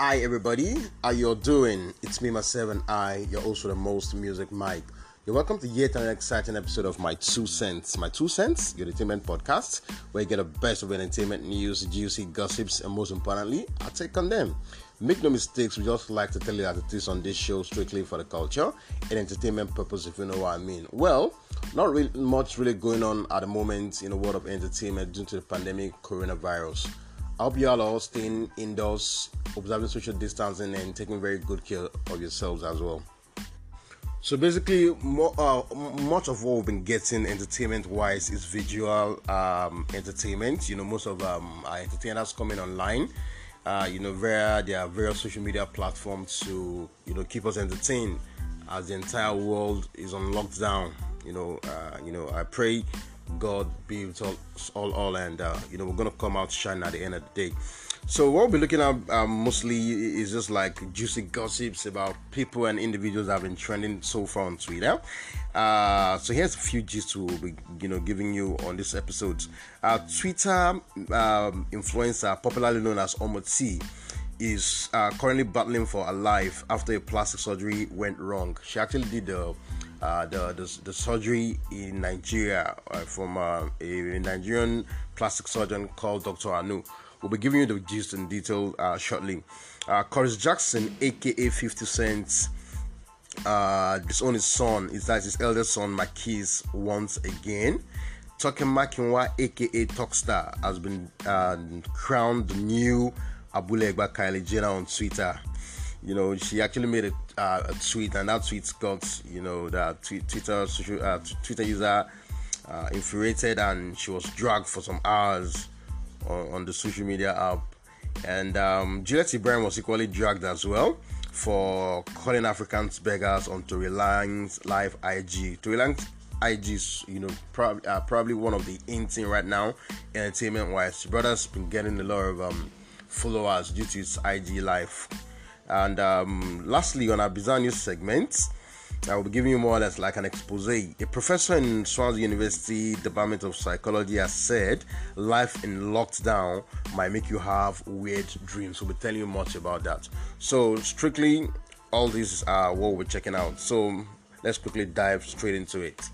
Hi everybody, how you doing? It's me, myself, and I, You're also the most music, Mike. You're welcome to yet another exciting episode of My Two Cents. My Two Cents, your entertainment podcast, where you get the best of entertainment news, juicy gossips, and most importantly, I take on them. Make no mistakes, we just like to tell you that it is on this show strictly for the culture and entertainment purpose, if you know what I mean. Well, not really much really going on at the moment in the world of entertainment due to the pandemic coronavirus. I hope you all are staying indoors, observing social distancing, and taking very good care of yourselves as well. So basically, uh, much of what we've been getting entertainment-wise is visual um, entertainment. You know, most of um, our entertainers coming online. Uh, you know, via their various social media platforms to you know keep us entertained as the entire world is on lockdown. You know, uh, you know, I pray God be with all, all, all and uh, you know we're gonna come out shining at the end of the day. So what we'll be looking at um, mostly is just like juicy gossips about people and individuals that have been trending so far on Twitter. Uh, so here's a few gist we'll be you know giving you on this episode. Uh, Twitter um, influencer, popularly known as Omoteeh, is uh, currently battling for a life after a plastic surgery went wrong. She actually did the uh, the, the, the surgery in Nigeria uh, from uh, a Nigerian plastic surgeon called Dr. Anu. We'll be giving you the gist and detail uh, shortly. Uh, Curtis Jackson, aka 50 Cent, uh, disowned his son, is that his eldest son, Marquise, once again. Toke Makinwa, aka Talkstar, has been uh, crowned the new Abule Egba Kylie Jenner on Twitter. You know, she actually made a, uh, a tweet, and that tweet got, you know, the Twitter uh, Twitter user uh, infuriated, and she was dragged for some hours on, on the social media app. And um, Juliet was equally dragged as well for calling Africans beggars on Tory Lanez Live IG. Tory Lanez IG is, you know, prob- uh, probably one of the in thing right now, entertainment wise. Brother's been getting a lot of um, followers due to its IG live. And um, lastly, on our bizarre news segment, I will be giving you more or less like an expose. A professor in Swansea University Department of Psychology has said life in lockdown might make you have weird dreams. We'll be telling you much about that. So, strictly, all these are what we're checking out. So, let's quickly dive straight into it.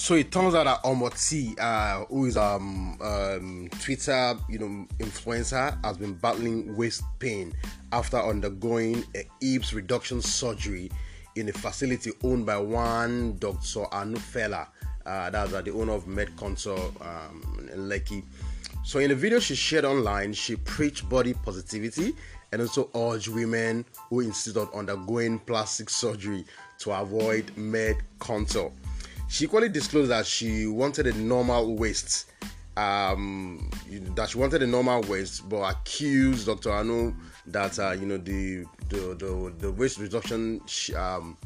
So it turns out that Omoteeh, uh, who is um, um, Twitter, you know, influencer, has been battling waist pain after undergoing a hips reduction surgery in a facility owned by one Dr. Anufela. Uh, that's uh, the owner of MedContour um, in Lekki. So, in the video she shared online, she preached body positivity and also urged women who insist on undergoing plastic surgery to avoid MedContour. She equally disclosed that she wanted a normal waist, um, that she wanted a normal waist, but accused Dr. Anu that uh, you know the the the, the waist reduction she, um,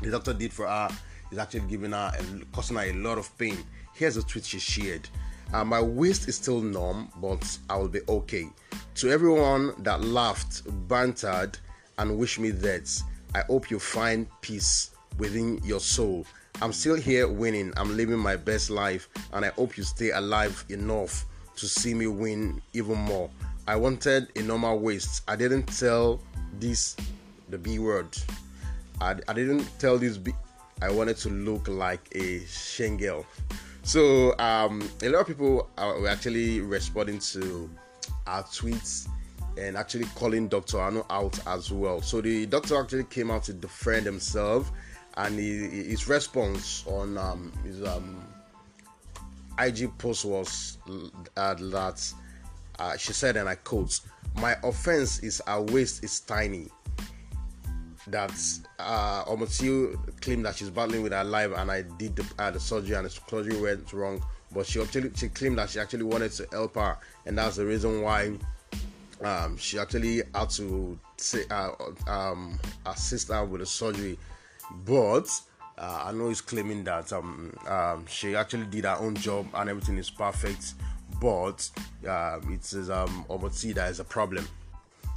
the doctor did for her is actually giving her a, causing her a lot of pain. Here's a tweet she shared. Uh, my waist is still numb, but I will be okay. To everyone that laughed, bantered, and wished me death, I hope you find peace within your soul. I'm still here winning. I'm living my best life, and I hope you stay alive enough to see me win even more. I wanted a normal waist. I didn't tell this the B word. I, I didn't tell this B. I wanted to look like a Shengel. So um, a lot of people are, were actually responding to our tweets and actually calling Dr. Anu out as well. So the doctor actually came out to defend himself, and he, his response on um, his um, IG post was uh, that uh, she said, and I quote, My offense is our waist is tiny. That uh, Omoteeh claimed that she's battling with her life, and I did the, uh, the surgery, and the surgery went wrong. But she actually she claimed that she actually wanted to help her, and that's the reason why um, she actually had to say, uh, um, assist her with the surgery. But uh, I know he's claiming that um, um, she actually did her own job and everything is perfect but uh, it is um, Omoteeh that is a problem.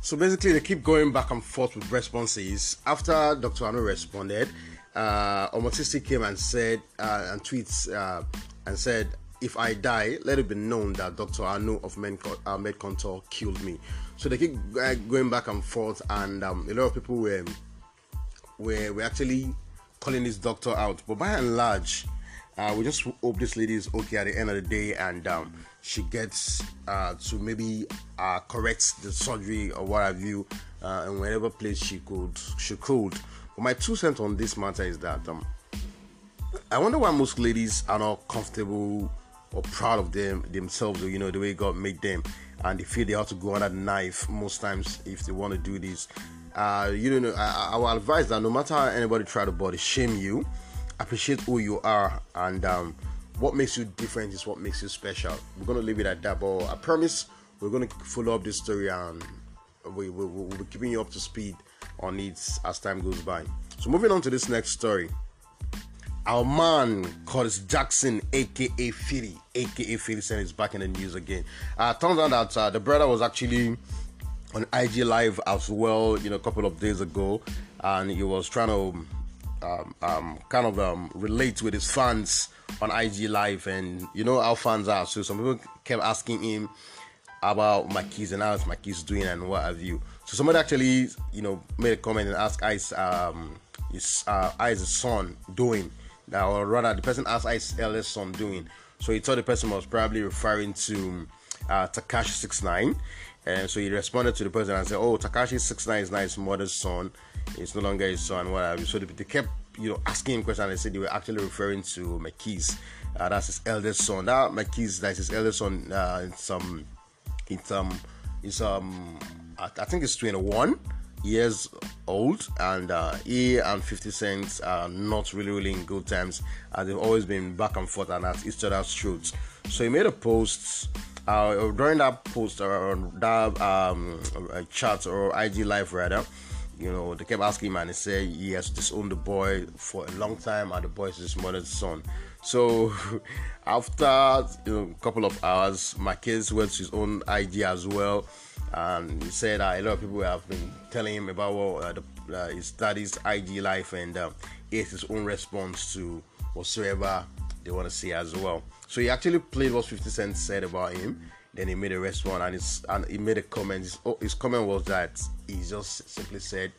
So basically, they keep going back and forth with responses. After Dr. Anu responded, uh, Omoteeh came and said uh, and tweets uh, and said, if I die, let it be known that Dr. Anu of Med Contour killed me. So they keep uh, going back and forth, and um, a lot of people were, were, were actually calling this doctor out. But by and large, uh, we just hope this lady is okay at the end of the day and um, she gets uh, to maybe uh, correct the surgery or what have you uh, in whatever place she could she could. But my two cents on this matter is that um, I wonder why most ladies are not comfortable or proud of them themselves or you know the way God made them and they feel they have to go under the knife most times if they want to do this. Uh, you know, I, I will advise that no matter how anybody try to body shame you, appreciate who you are and um, what makes you different is what makes you special. We're gonna leave it at that, but I promise we're gonna follow up this story and we, we, we'll be keeping you up to speed on it as time goes by. So moving on to this next story. Our man Curtis Jackson, aka Philly, aka Philly, is back in the news again. Uh, turns out that uh, the brother was actually on IG Live as well, you know, a couple of days ago, and he was trying to um, um, kind of um, relate with his fans on IG Live, and you know how fans are. So some people kept asking him about my kids and how's my kids doing and what have you. So somebody actually, you know, made a comment and asked Ice, um, uh, Ice's son doing now, or rather, the person asked his eldest son doing. So he thought the person was probably referring to uh, Six Nine, and so he responded to the person and said, "Oh, Tekashi Six Nine is not his mother's son; it's no longer his son." What you? So they, kept, you know, asking him questions. And they said they were actually referring to Marquise. Uh, that's his eldest son. That Marquise, that's his eldest son. Uh, it's um, it's um, it's um, I, I think it's 21 years old, and uh, he and 50 Cent are not really, really in good times, and they've always been back and forth and at each other's throats. So he made a post. Uh, during that post or that um, chat or IG live rather, you know, they kept asking him and he said he has disowned the boy for a long time and the boy is his mother's son. So after you know, a couple of hours, my kids went to his own IG as well and he said uh, a lot of people have been telling him about what uh, the, uh, his daddy's IG life and um, it's his own response to whatsoever they want to see as well. So he actually played what 50 Cent said about him. Then he made a response and, his, and he made a comment. His, oh, his comment was that he just simply said,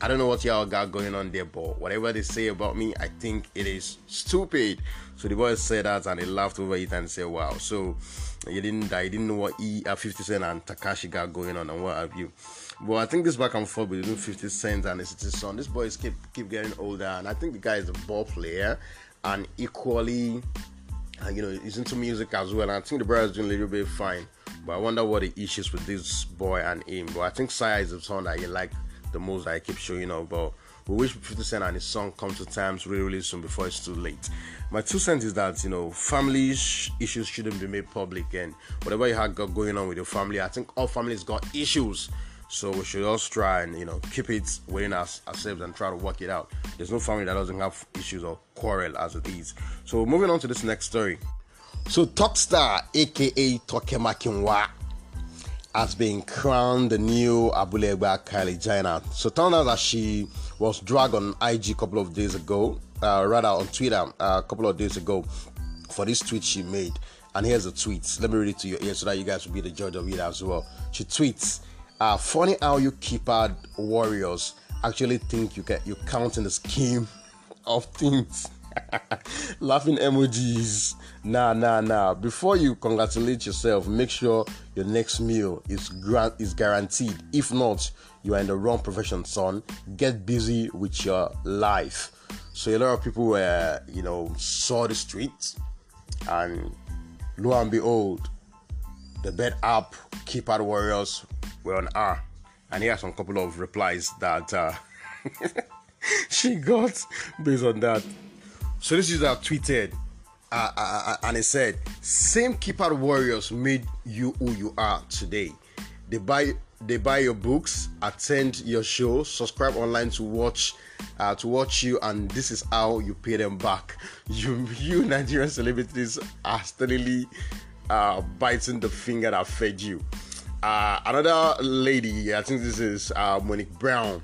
I don't know what y'all got going on there, but whatever they say about me, I think it is stupid. So the boy said that and he laughed over it and said, Wow. So he didn't. He didn't know what he, uh, 50 Cent and Tekashi got going on and what have you. But I think this back and forth between 50 Cent and his son, this boy is keep keep getting older, and I think the guy is a ball player and equally, uh, you know, he's into music as well. And I think the brother's doing a little bit fine. But I wonder what the issues with this boy and him. But I think Saya is the song that he like the most I keep showing up. But we wish 50 Cent and his son come to terms really, really soon before it's too late. My two cents is that, you know, family issues shouldn't be made public, and whatever you have got going on with your family, I think all families got issues. So we should all try and you know keep it within ourselves and try to work it out. There's no family that doesn't have issues or quarrel as it is. So moving on to this next story. So Talkstar, aka Toke Makinwa, has been crowned the new Abule Egba Kylie Jenner. So turned out that she was dragged on IG a couple of days ago, uh, rather on Twitter uh, a couple of days ago for this tweet she made. And here's the tweet. Let me read it to your ear so that you guys will be the judge of it as well. She tweets, uh, "Funny how you keypad warriors actually think you get you count in the scheme of things." Laughing emojis. Nah, nah, nah. Before you congratulate yourself, make sure your next meal is grant is guaranteed. If not, you are in the wrong profession, son. Get busy with your life. So a lot of people were, you know, saw the streets, and lo and behold, the bed app keypad warriors were on R, and he had some couple of replies that uh, she got based on that. So this user tweeted, uh, uh, uh, and he said, "Same keypad warriors made you who you are today. They buy they buy your books, attend your show, subscribe online to watch uh, to watch you, and this is how you pay them back. You you Nigerian celebrities are steadily uh, biting the finger that fed you." Uh, another lady, I think this is uh, Monique Brown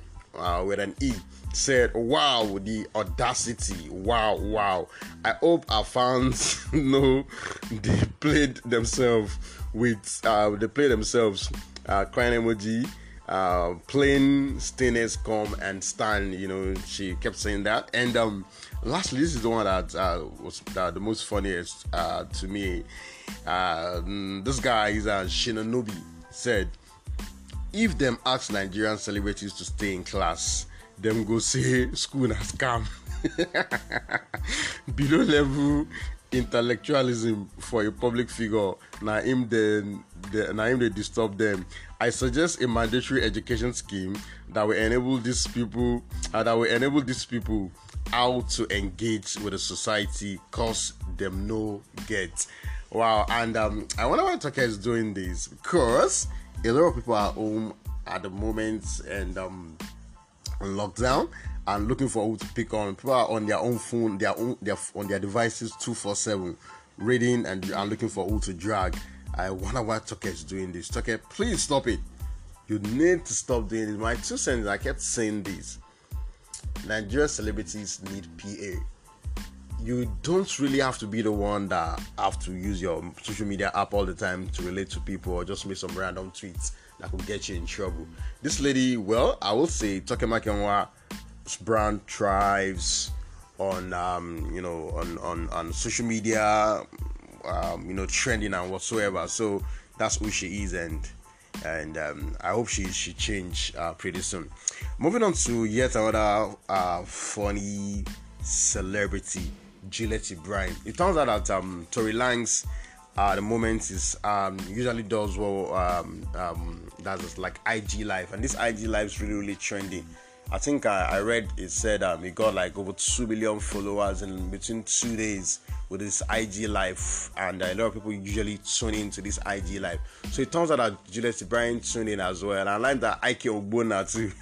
with an E said, "Wow, the audacity! Wow, wow! I hope our fans know they played themselves with uh, they played themselves uh, crying emoji." Uh, plain stainless come and stand you know she kept saying that and um lastly this is the one that uh, was uh, the most funniest uh, to me uh, this guy is a Shinonobi said if them ask Nigerian celebrities to stay in class them go say school has come below level intellectualism for a public figure na him na they disturb them. I suggest a mandatory education scheme that will enable these people uh, that will enable these people how to engage with the society cause them no get. Wow and um, i wonder why Tucker is doing this because a lot of people are home at the moment and um on lockdown and looking for who to pick on. People are on their own phone, their own, their on their devices, two four seven, reading and, and looking for who to drag. I wonder why Tucker is doing this. Tucker, please stop it. You need to stop doing this. My two cents. I kept saying this. Nigerian celebrities need PA. You don't really have to be the one that have to use your social media app all the time to relate to people or just make some random tweets that could get you in trouble. This lady, well, I will say, Makinwa's brand thrives on, um, you know, on, on, on social media, um, you know, trending and whatsoever. So that's who she is, and and um, I hope she she change uh, pretty soon. Moving on to yet another uh, funny celebrity, Juliet Ibrahim. It turns out that um, Tory Lanez uh, the moment is um, usually does well um, um, like IG live and this IG live is really really trending. I think I, I read it said um, he got like over two million followers in between two days with this IG live, and uh, a lot of people usually tune into this IG live. So it turns out that Juliet Ibrahim tuned in as well, and I like that Ike Ogbonna too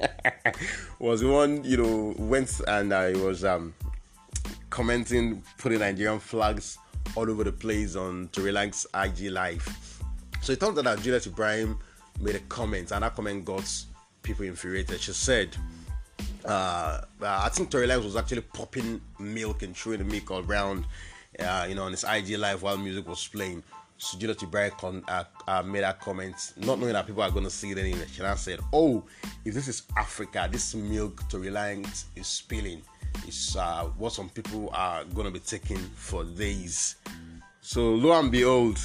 was the one you know went and uh, he was um, commenting, putting Nigerian flags all over the place on Tory Lanez IG Live. So it turns out that Juliet Ibrahim made a comment, and that comment got people infuriated. She said, uh, I think Tory Lanez was actually popping milk and throwing the milk around, uh, you know, on his IG Live while music was playing. So Juliet Ibrahim con- uh, uh, made that comment, not knowing that people are going to see it anyway. She said, Oh, if this is Africa, this milk Tory Lanez is spilling is uh, what some people are going to be taking for days. So lo and behold,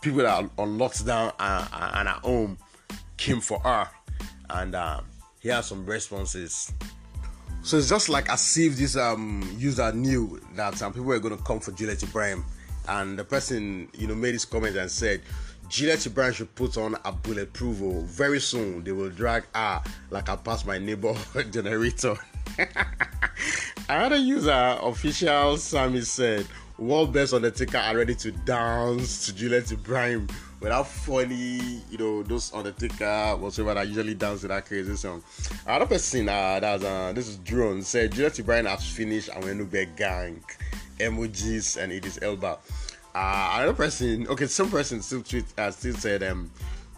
people that are on lockdown and, and at home came for her, and um, here some responses. So it's just like as if this um, user knew that some um, people were going to come for Juliet Ibrahim, and the person you know made this comment and said. Juliet Ibrahim should put on a bulletproof. Very soon they will drag her like I passed my neighbor generator. Another user, official Sammy said, World Best Undertaker are ready to dance to Juliet Ibrahim without funny, you know, those Undertaker, whatsoever that usually dance to that crazy song. Another person, uh, that's, uh, this is Drone, said Juliet Ibrahim has finished and we're big gang, emojis, and it is Elba. Uh, another person, okay, some person still tweet, uh, still said, um,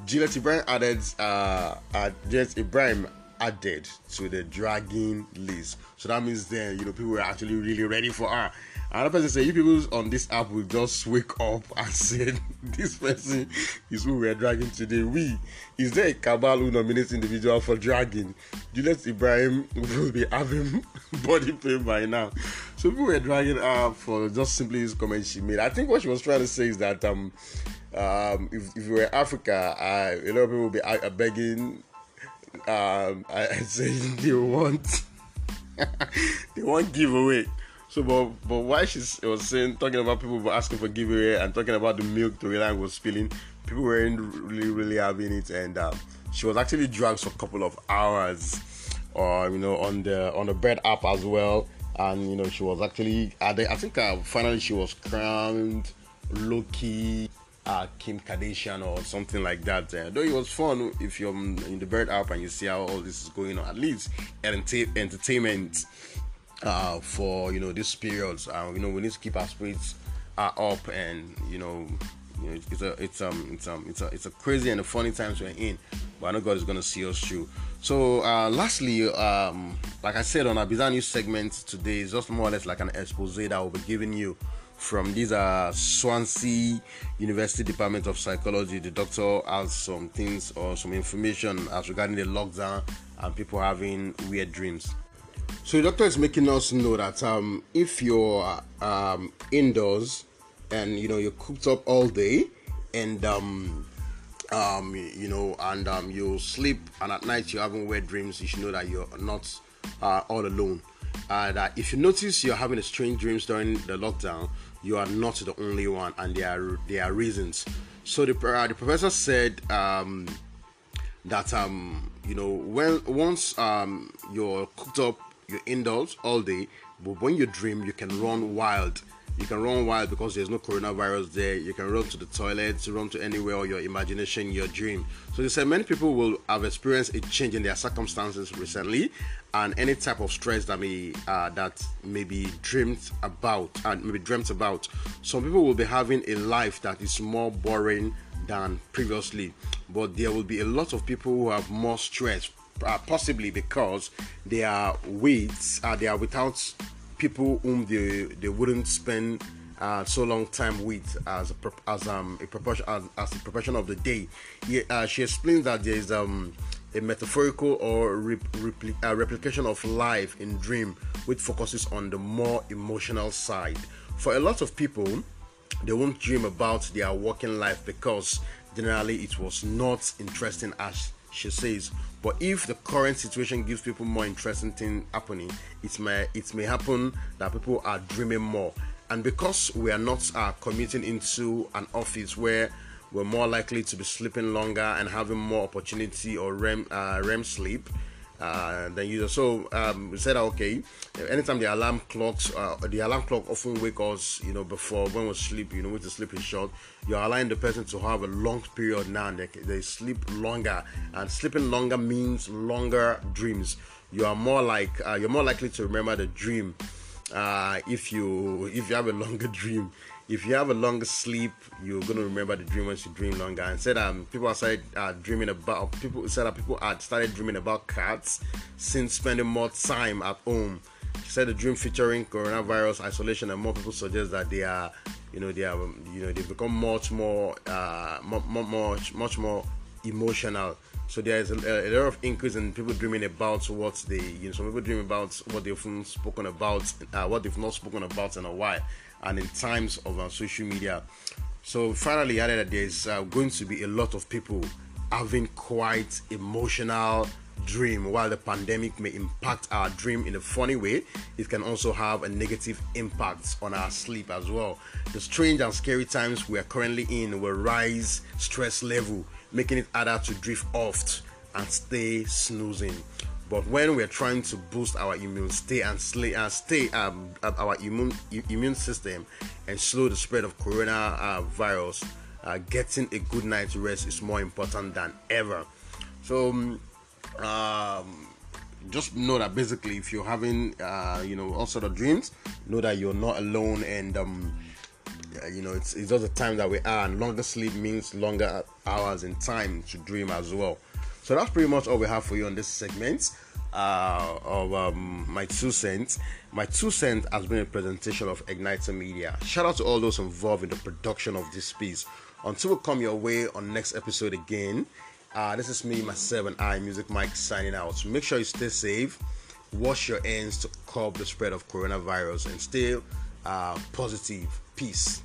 Juliet Ibrahim added, uh, uh, Juliet Ibrahim added to the dragging list. So that means then, you know, people were actually really ready for her. Another person said, you people on this app will just wake up and say, this person is who we're dragging today. We, is there a cabal who nominates individual for dragging? Juliet Ibrahim will be having body pain by now. So people were dragging her for just simply this comment she made. I think what she was trying to say is that um, um, if, if you were Africa, uh, a lot of people will be uh, begging um, I, I say they want they want giveaway. So, but but why she was saying talking about people asking for giveaway and talking about the milk to Lang was spilling, people weren't really really having it, and um, she was actually dragged for a couple of hours, or you know on the on the bed app as well, and you know she was actually I think uh, finally she was crowned Loki uh, Kim Kardashian or something like that. Uh, though it was fun if you're in the bird app and you see how all this is going on. At least ent- entertainment uh, for you know this period. Uh, you know we need to keep our spirits uh, up and you know You know, it's, a it's um it's um it's a it's a crazy and a funny times we're in, but I know God is gonna see us through. So, uh, lastly, um, like I said on our bizarre news segment today, is just more or less like an expose that I will be giving you from these uh, Swansea University Department of Psychology. The doctor has some things or some information as regarding the lockdown and people having weird dreams. So the doctor is making us know that um, if you're um, indoors and you know you're cooped up all day and um, um, you know and um, you sleep and at night you're having weird dreams, you should know that you're not uh, all alone. Uh, that if you notice you're having strange dreams during the lockdown, you are not the only one, and there are there are reasons. So the uh, the professor said um, that um, you know when once um, you're cooked up, you indulge all day, but when you dream, you can run wild you can run wild because there's no coronavirus there. You can run to the toilets, run to anywhere your imagination, your dream. So they said many people will have experienced a change in their circumstances recently, and any type of stress that may uh, that may be dreamed about and maybe dreamt about. Some people will be having a life that is more boring than previously, but there will be a lot of people who have more stress, uh, possibly because they are uh, they are without people whom they they wouldn't spend uh, so long time with as a, as um a proportion as, as a proportion of the day. Uh, she explains that there is um a metaphorical or repli- uh, replication of life in dream which focuses on the more emotional side. For a lot of people, they won't dream about their working life because generally it was not interesting as she says. But if the current situation gives people more interesting thing happening, it may it may happen that people are dreaming more. And because we are not uh, commuting into an office where we're more likely to be sleeping longer and having more opportunity or REM uh, REM sleep, uh, than usual. So um, we said, okay, anytime the alarm clocks, uh, the alarm clock often wake us, you know, before when we sleep, you know, with the sleeping short, you're allowing the person to have a long period now. They, they sleep longer, and sleeping longer means longer dreams. You are more like uh, you're more likely to remember the dream uh, if you if you have a longer dream if you have a longer sleep, you're gonna remember the dream once you dream longer. And said um people started uh, dreaming about people said that people had started dreaming about cats since spending more time at home. She said the dream featuring coronavirus isolation and more people suggest that they are you know they are you know they've become much more uh much much much more emotional. So there is a, a, lot of increase in people dreaming about what they, you know, some people dream about what they've spoken about, uh, what they've not spoken about in a while and in times of uh, social media. So finally, added that there's uh, going to be a lot of people having quite emotional dream. While the pandemic may impact our dream in a funny way it can also have a negative impact on our sleep as well. The strange and scary times we are currently in will rise stress level making it harder to drift off and stay snoozing but when we're trying to boost our immune stay and stay, uh, stay um, our immune immune system and slow the spread of coronavirus, uh, getting a good night's rest is more important than ever. So, um, um, just know that basically, if you're having uh, you know all sort of dreams, know that you're not alone and. Um, you know, it's, it's just the time that we are, and longer sleep means longer hours in time to dream as well. So that's pretty much all we have for you on this segment uh, of um, my two cents. My two cents has been a presentation of Igniter Media. Shout out to all those involved in the production of this piece. Until we come your way on next episode again, uh, this is me, myself, and I, Music Mike, signing out. Make sure you stay safe, wash your hands to curb the spread of coronavirus, and stay uh, positive. Peace.